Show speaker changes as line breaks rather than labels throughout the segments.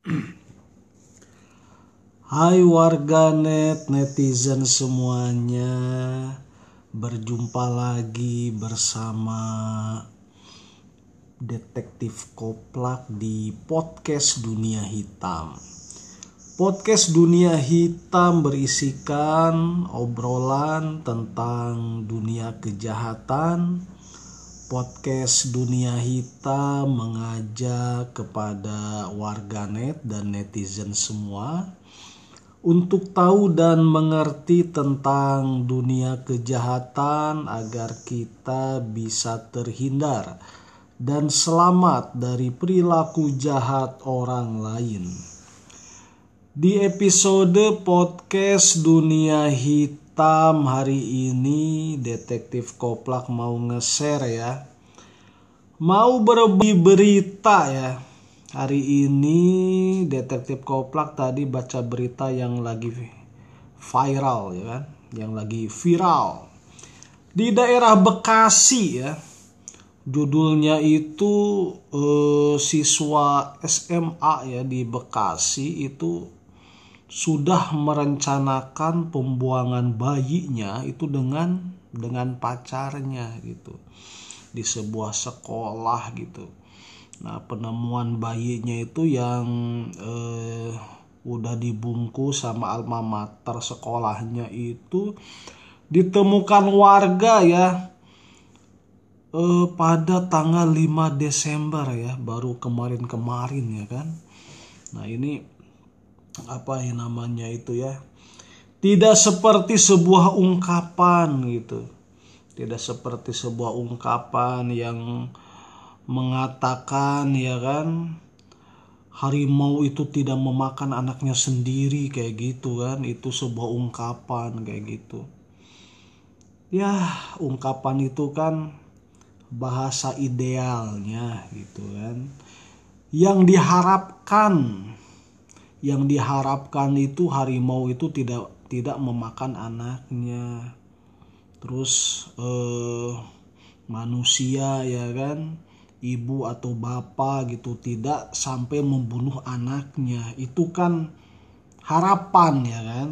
Hai warganet netizen semuanya. Berjumpa lagi bersama Detektif Koplak di podcast Dunia Hitam. Podcast Dunia Hitam berisikan obrolan tentang dunia kejahatan podcast Dunia Hitam mengajak kepada warganet dan netizen semua untuk tahu dan mengerti tentang dunia kejahatan agar kita bisa terhindar dan selamat dari perilaku jahat orang lain. Di episode podcast Dunia Hitam hari ini detektif Koplak mau nge-share ya. Mau berbagi berita ya. Hari ini detektif Koplak tadi baca berita yang lagi viral ya kan, yang lagi viral. Di daerah Bekasi ya. Judulnya itu eh, siswa SMA ya di Bekasi itu sudah merencanakan pembuangan bayinya itu dengan dengan pacarnya gitu di sebuah sekolah gitu. Nah penemuan bayinya itu yang eh, udah dibungkus sama alma mater sekolahnya itu ditemukan warga ya eh, pada tanggal 5 Desember ya baru kemarin-kemarin ya kan. Nah ini apa yang namanya itu ya tidak seperti sebuah ungkapan gitu tidak seperti sebuah ungkapan yang mengatakan ya kan harimau itu tidak memakan anaknya sendiri kayak gitu kan. Itu sebuah ungkapan kayak gitu. Ya ungkapan itu kan bahasa idealnya gitu kan. Yang diharapkan yang diharapkan itu harimau itu tidak tidak memakan anaknya terus eh, manusia ya kan? Ibu atau bapak gitu tidak sampai membunuh anaknya. Itu kan harapan ya kan?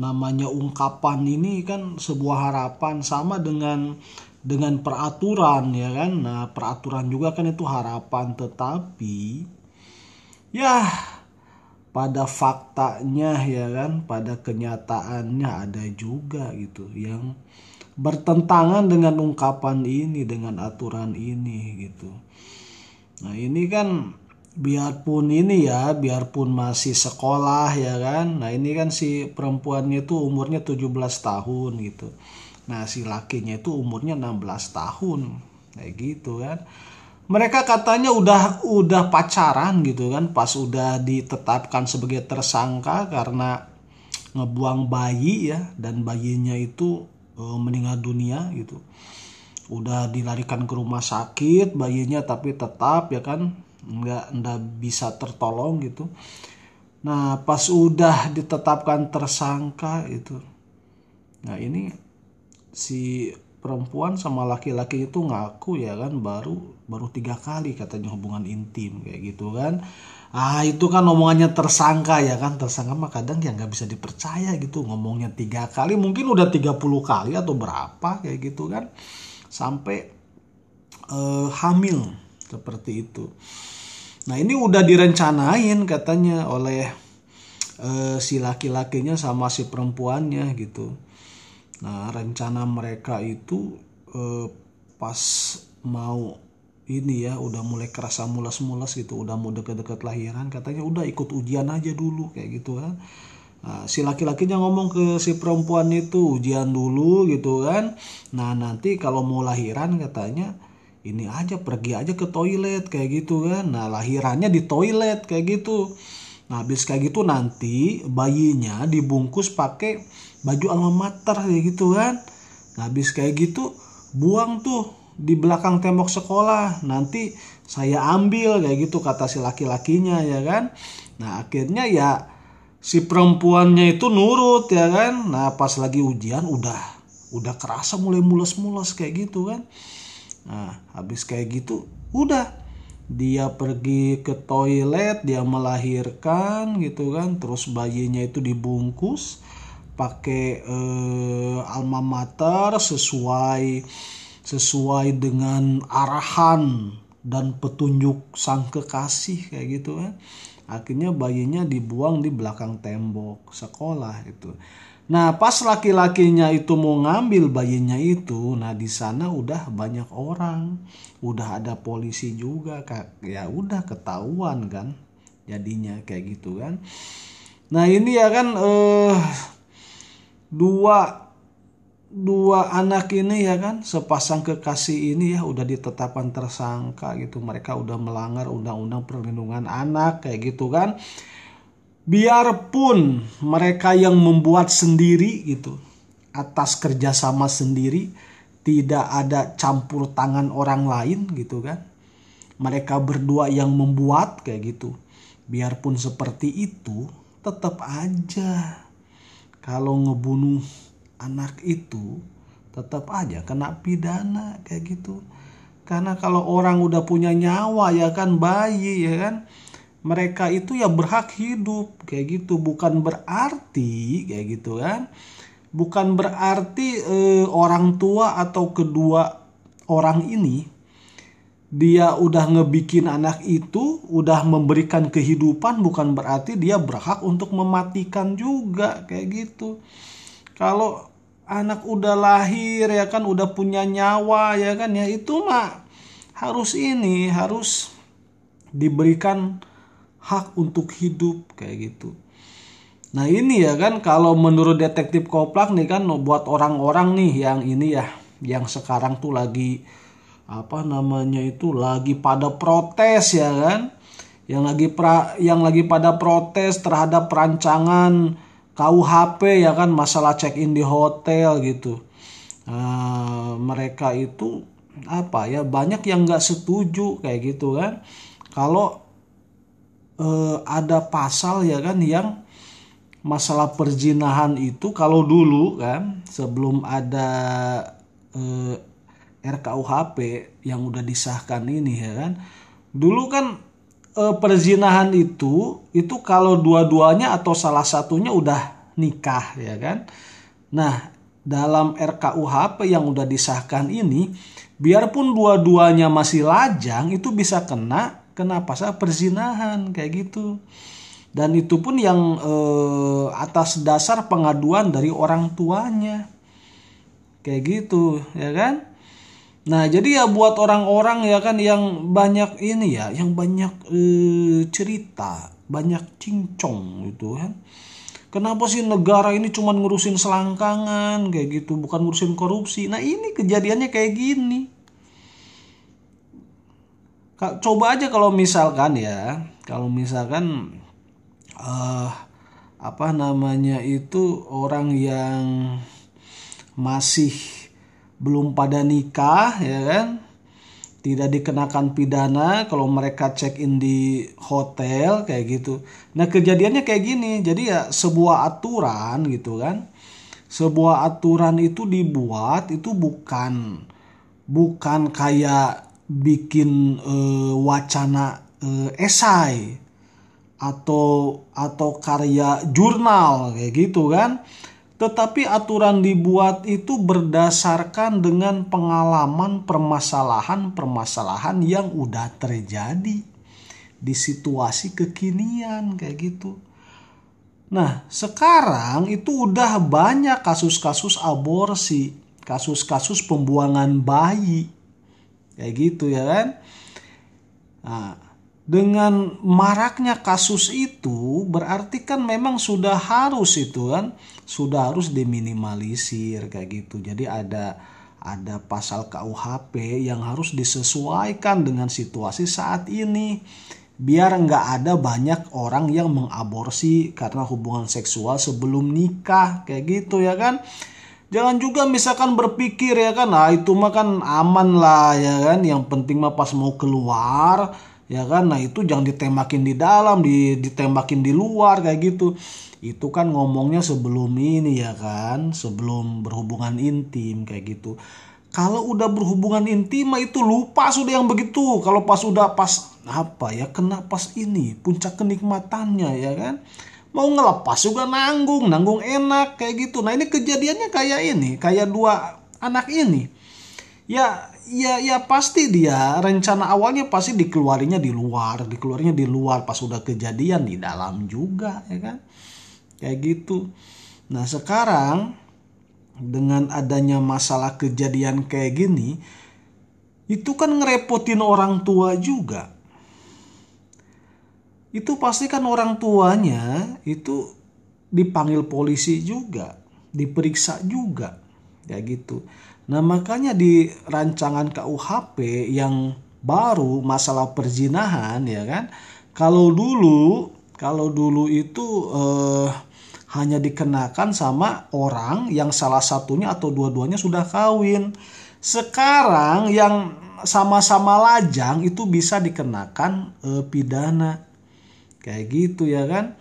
Namanya ungkapan ini kan sebuah harapan sama dengan dengan peraturan ya kan? Nah peraturan juga kan itu harapan tetapi ya pada faktanya ya kan? Pada kenyataannya ada juga gitu yang bertentangan dengan ungkapan ini dengan aturan ini gitu. Nah ini kan biarpun ini ya biarpun masih sekolah ya kan. Nah ini kan si perempuannya itu umurnya 17 tahun gitu. Nah si lakinya itu umurnya 16 tahun kayak gitu kan. Mereka katanya udah udah pacaran gitu kan. Pas udah ditetapkan sebagai tersangka karena ngebuang bayi ya. Dan bayinya itu e, meninggal dunia gitu. Udah dilarikan ke rumah sakit bayinya tapi tetap ya kan? Nggak nggak bisa tertolong gitu. Nah pas udah ditetapkan tersangka itu. Nah ini si perempuan sama laki-laki itu ngaku ya kan? Baru baru tiga kali katanya hubungan intim kayak gitu kan ah itu kan omongannya tersangka ya kan. Tersangka mah kadang ya nggak bisa dipercaya gitu. Ngomongnya tiga kali mungkin udah 30 kali atau berapa kayak gitu kan. Sampai uh, hamil seperti itu. Nah ini udah direncanain katanya oleh uh, si laki-lakinya sama si perempuannya gitu. Nah, rencana mereka itu eh, pas mau ini ya udah mulai kerasa mulas-mulas gitu, udah mau deket-deket lahiran, katanya udah ikut ujian aja dulu kayak gitu kan. Nah, si laki-lakinya ngomong ke si perempuan itu ujian dulu gitu kan. Nah, nanti kalau mau lahiran katanya ini aja pergi aja ke toilet kayak gitu kan. Nah, lahirannya di toilet kayak gitu. Nah, habis kayak gitu nanti bayinya dibungkus pakai baju alma mater kayak gitu kan nah, habis kayak gitu buang tuh di belakang tembok sekolah. Nanti saya ambil kayak gitu kata si laki-lakinya ya kan? Nah akhirnya ya si perempuannya itu nurut ya kan? Nah pas lagi ujian udah udah kerasa mulai mules-mules kayak gitu kan? Nah habis kayak gitu udah. Dia pergi ke toilet dia melahirkan gitu kan? Terus bayinya itu dibungkus pakai eh, alma mater sesuai sesuai dengan arahan dan petunjuk sang kekasih kayak gitu kan akhirnya bayinya dibuang di belakang tembok sekolah itu Nah, pas laki-lakinya itu mau ngambil bayinya itu, nah di sana udah banyak orang, udah ada polisi juga. Ya udah ketahuan kan, jadinya kayak gitu kan. Nah ini ya kan eh, dua dua anak ini ya kan sepasang kekasih ini ya udah ditetapkan tersangka gitu. Mereka udah melanggar undang-undang perlindungan anak kayak gitu kan. Biarpun mereka yang membuat sendiri gitu atas kerjasama sendiri tidak ada campur tangan orang lain gitu kan. Mereka berdua yang membuat kayak gitu. Biarpun seperti itu tetap aja. Kalau ngebunuh anak itu tetap aja kena pidana kayak gitu. Karena kalau orang udah punya nyawa ya kan bayi ya kan mereka itu ya berhak hidup kayak gitu. Bukan berarti kayak gitu kan bukan berarti eh, orang tua atau kedua orang ini dia udah ngebikin anak itu udah memberikan kehidupan bukan berarti dia berhak untuk mematikan juga kayak gitu. Kalau anak udah lahir ya kan udah punya nyawa ya kan ya itu mah harus ini harus diberikan hak untuk hidup kayak gitu. Nah ini ya kan kalau menurut detektif Koplak nih kan buat orang-orang nih yang ini ya yang sekarang tuh lagi apa namanya itu lagi pada protes ya kan yang lagi pra, yang lagi pada protes terhadap perancangan KUHP ya kan? Masalah check in di hotel gitu. Nah, mereka itu apa ya? Banyak yang nggak setuju kayak gitu kan? Kalau eh, ada pasal ya kan? Yang masalah perzinahan itu kalau dulu kan sebelum ada eh, RKUHP yang udah disahkan ini ya kan? Dulu kan eh, perzinahan itu itu kalau dua-duanya atau salah satunya udah nikah ya kan nah dalam RKUHP yang udah disahkan ini biarpun dua-duanya masih lajang itu bisa kena Kenapa saya perzinahan kayak gitu. Dan itu pun yang eh, atas dasar pengaduan dari orang tuanya. Kayak gitu, ya kan? Nah, jadi ya buat orang-orang ya kan yang banyak ini ya, yang banyak eh, cerita, banyak cincong gitu kan. Kenapa sih negara ini cuma ngurusin selangkangan kayak gitu, bukan ngurusin korupsi. Nah, ini kejadiannya kayak gini coba aja kalau misalkan ya kalau misalkan uh, apa namanya itu orang yang masih belum pada nikah ya kan? Tidak dikenakan pidana kalau mereka check in di hotel kayak gitu. Nah kejadiannya kayak gini, jadi ya sebuah aturan gitu kan, sebuah aturan itu dibuat itu bukan bukan kayak bikin uh, wacana uh, esai atau atau karya jurnal kayak gitu kan tetapi aturan dibuat itu berdasarkan dengan pengalaman permasalahan-permasalahan yang udah terjadi di situasi kekinian kayak gitu. Nah, sekarang itu udah banyak kasus-kasus aborsi, kasus-kasus pembuangan bayi Kayak gitu ya kan. Nah, dengan maraknya kasus itu berarti kan memang sudah harus itu kan sudah harus diminimalisir kayak gitu. Jadi ada ada pasal KUHP yang harus disesuaikan dengan situasi saat ini biar nggak ada banyak orang yang mengaborsi karena hubungan seksual sebelum nikah kayak gitu ya kan Jangan juga misalkan berpikir ya kan, nah itu mah kan aman lah ya kan. Yang penting mah pas mau keluar ya kan, nah itu jangan ditembakin di dalam, ditembakin di luar kayak gitu. Itu kan ngomongnya sebelum ini ya kan, sebelum berhubungan intim kayak gitu. kalau udah berhubungan intima itu lupa sudah yang begitu. Kalau pas udah pas apa ya kena pas ini puncak kenikmatannya ya kan? Mau ngelepas juga nanggung nanggung enak kayak gitu. Nah ini kejadiannya kayak ini kayak dua anak ini. Ya ya ya pasti dia. Rencana awalnya pasti dikeluarinya di luar dikeluarinya di luar. Pas sudah kejadian di dalam juga ya kan? Kayak gitu. Nah sekarang dengan adanya masalah kejadian kayak gini itu kan ngerepotin orang tua juga. Itu pasti kan orang tuanya itu dipanggil polisi juga diperiksa juga. Ya gitu nah makanya di rancangan KUHP yang baru masalah perzinahan ya kan kalau dulu kalau dulu itu eh, hanya dikenakan sama orang yang salah satunya atau dua-duanya sudah kawin. Sekarang yang sama-sama lajang itu bisa dikenakan e, pidana. Kayak gitu ya kan.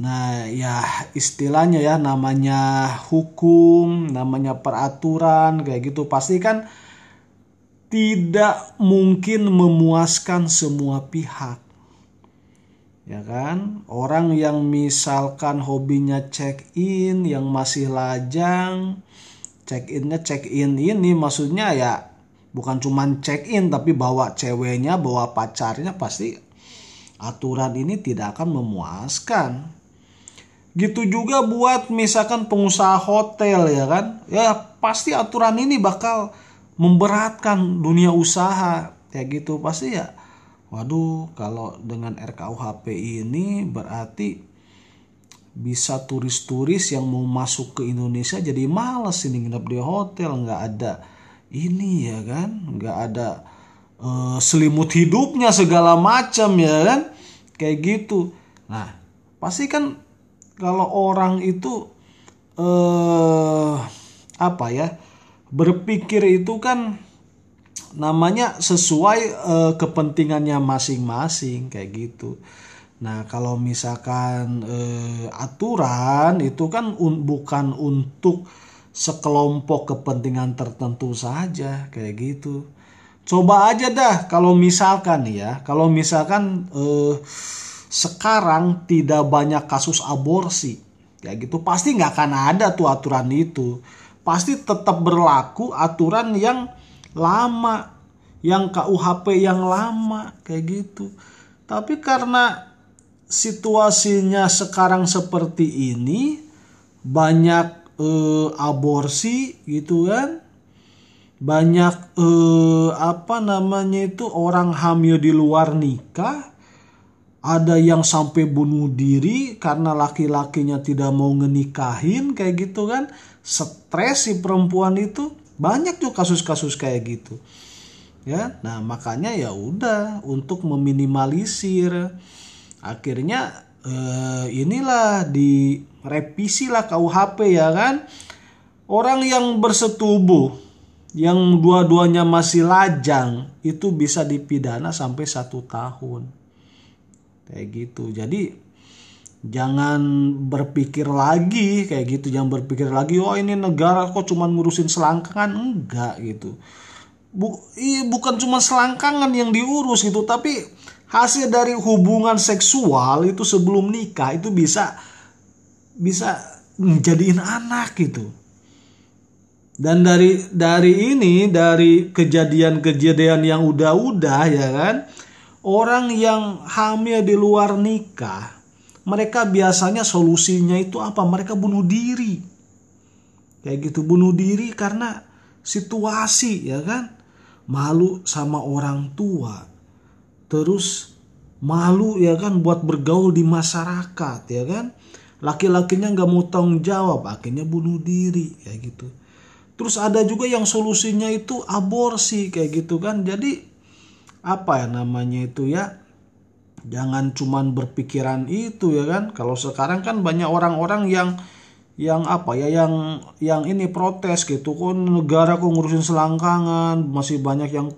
Nah, ya istilahnya ya namanya hukum, namanya peraturan kayak gitu. Pasti kan tidak mungkin memuaskan semua pihak. Ya kan? Orang yang misalkan hobinya check in yang masih lajang check innya check in ini maksudnya ya bukan cuman check in tapi bawa ceweknya bawa pacarnya pasti aturan ini tidak akan memuaskan gitu juga buat misalkan pengusaha hotel ya kan? Ya pasti aturan ini bakal memberatkan dunia usaha. Kayak gitu pasti ya. Waduh, kalau dengan RKUHP ini berarti bisa turis-turis yang mau masuk ke Indonesia jadi males ini nginep di hotel. Nggak ada ini ya kan? Nggak ada uh, selimut hidupnya segala macam ya kan? Kayak gitu. Nah pasti kan kalau orang itu uh, apa ya berpikir itu kan namanya sesuai uh, kepentingannya masing-masing kayak gitu. Nah, kalau misalkan uh, aturan itu kan un bukan untuk sekelompok kepentingan tertentu saja kayak gitu. Coba aja dah kalau misalkan ya, kalau misalkan uh, sekarang tidak banyak kasus aborsi. Kayak gitu pasti nggak akan ada tuh aturan itu. Pasti tetap berlaku aturan yang lama yang KUHP yang lama kayak gitu. Tapi karena situasinya sekarang seperti ini banyak eh, aborsi gitu kan. Banyak eh, apa namanya itu orang hamil di luar nikah ada yang sampai bunuh diri karena laki-lakinya tidak mau ngenikahin kayak gitu kan stres si perempuan itu banyak tuh kasus-kasus kayak gitu. Ya, nah makanya ya udah untuk meminimalisir akhirnya eh, inilah di revisi lah KUHP ya kan. Orang yang bersetubuh yang dua-duanya masih lajang itu bisa dipidana sampai satu tahun kayak gitu. Jadi jangan berpikir lagi kayak gitu. Jangan berpikir lagi oh ini negara kok cuma ngurusin selangkangan? Enggak gitu. Bu, iya, bukan cuma selangkangan yang diurus gitu tapi hasil dari hubungan seksual itu sebelum nikah itu bisa bisa menjadiin anak gitu. Dan dari dari ini dari kejadian-kejadian yang udah-udah ya kan orang yang hamil di luar nikah mereka biasanya solusinya itu apa? Mereka bunuh diri. Kayak gitu, bunuh diri karena situasi ya kan. Malu sama orang tua. Terus malu ya kan buat bergaul di masyarakat ya kan. Laki-lakinya nggak mau tanggung jawab, akhirnya bunuh diri kayak gitu. Terus ada juga yang solusinya itu aborsi kayak gitu kan. Jadi apa ya namanya itu ya? Jangan cuman berpikiran itu ya kan? Kalau sekarang kan banyak orang-orang yang yang apa ya yang yang ini protes gitu. Kok negara kok ngurusin selangkangan? Masih banyak yang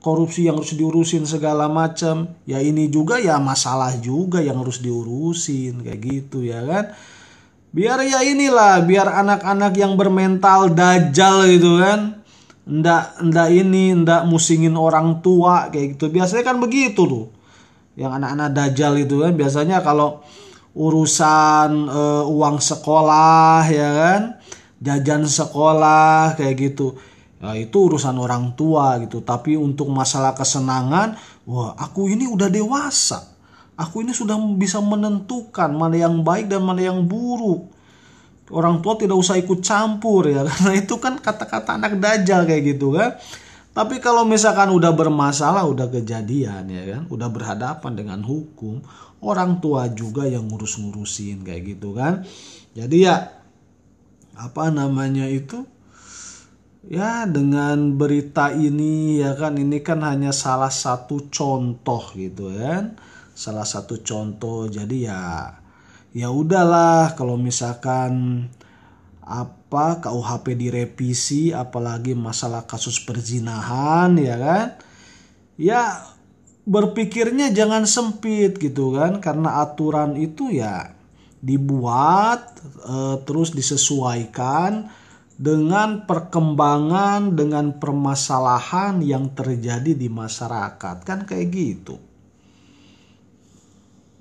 korupsi yang harus diurusin segala macam. Ya ini juga ya masalah juga yang harus diurusin kayak gitu ya kan? Biar ya inilah biar anak-anak yang bermental dajal itu kan ndak ndak ini ndak musingin orang tua kayak gitu. Biasanya kan begitu tuh. Yang anak-anak dajal itu kan biasanya kalau urusan uh, uang sekolah ya kan? Jajan sekolah kayak gitu. Ya itu urusan orang tua gitu. Tapi untuk masalah kesenangan wah aku ini udah dewasa. Aku ini sudah bisa menentukan mana yang baik dan mana yang buruk orang tua tidak usah ikut campur ya karena itu kan kata-kata anak dajal kayak gitu kan tapi kalau misalkan udah bermasalah, udah kejadian ya kan, udah berhadapan dengan hukum, orang tua juga yang ngurus-ngurusin kayak gitu kan. Jadi ya apa namanya itu? Ya dengan berita ini ya kan ini kan hanya salah satu contoh gitu kan. Salah satu contoh. Jadi ya ya udahlah kalau misalkan apa KUHP direvisi apalagi masalah kasus perzinahan ya kan? Ya berpikirnya jangan sempit gitu kan? Karena aturan itu ya dibuat e, terus disesuaikan dengan perkembangan dengan permasalahan yang terjadi di masyarakat. Kan kayak gitu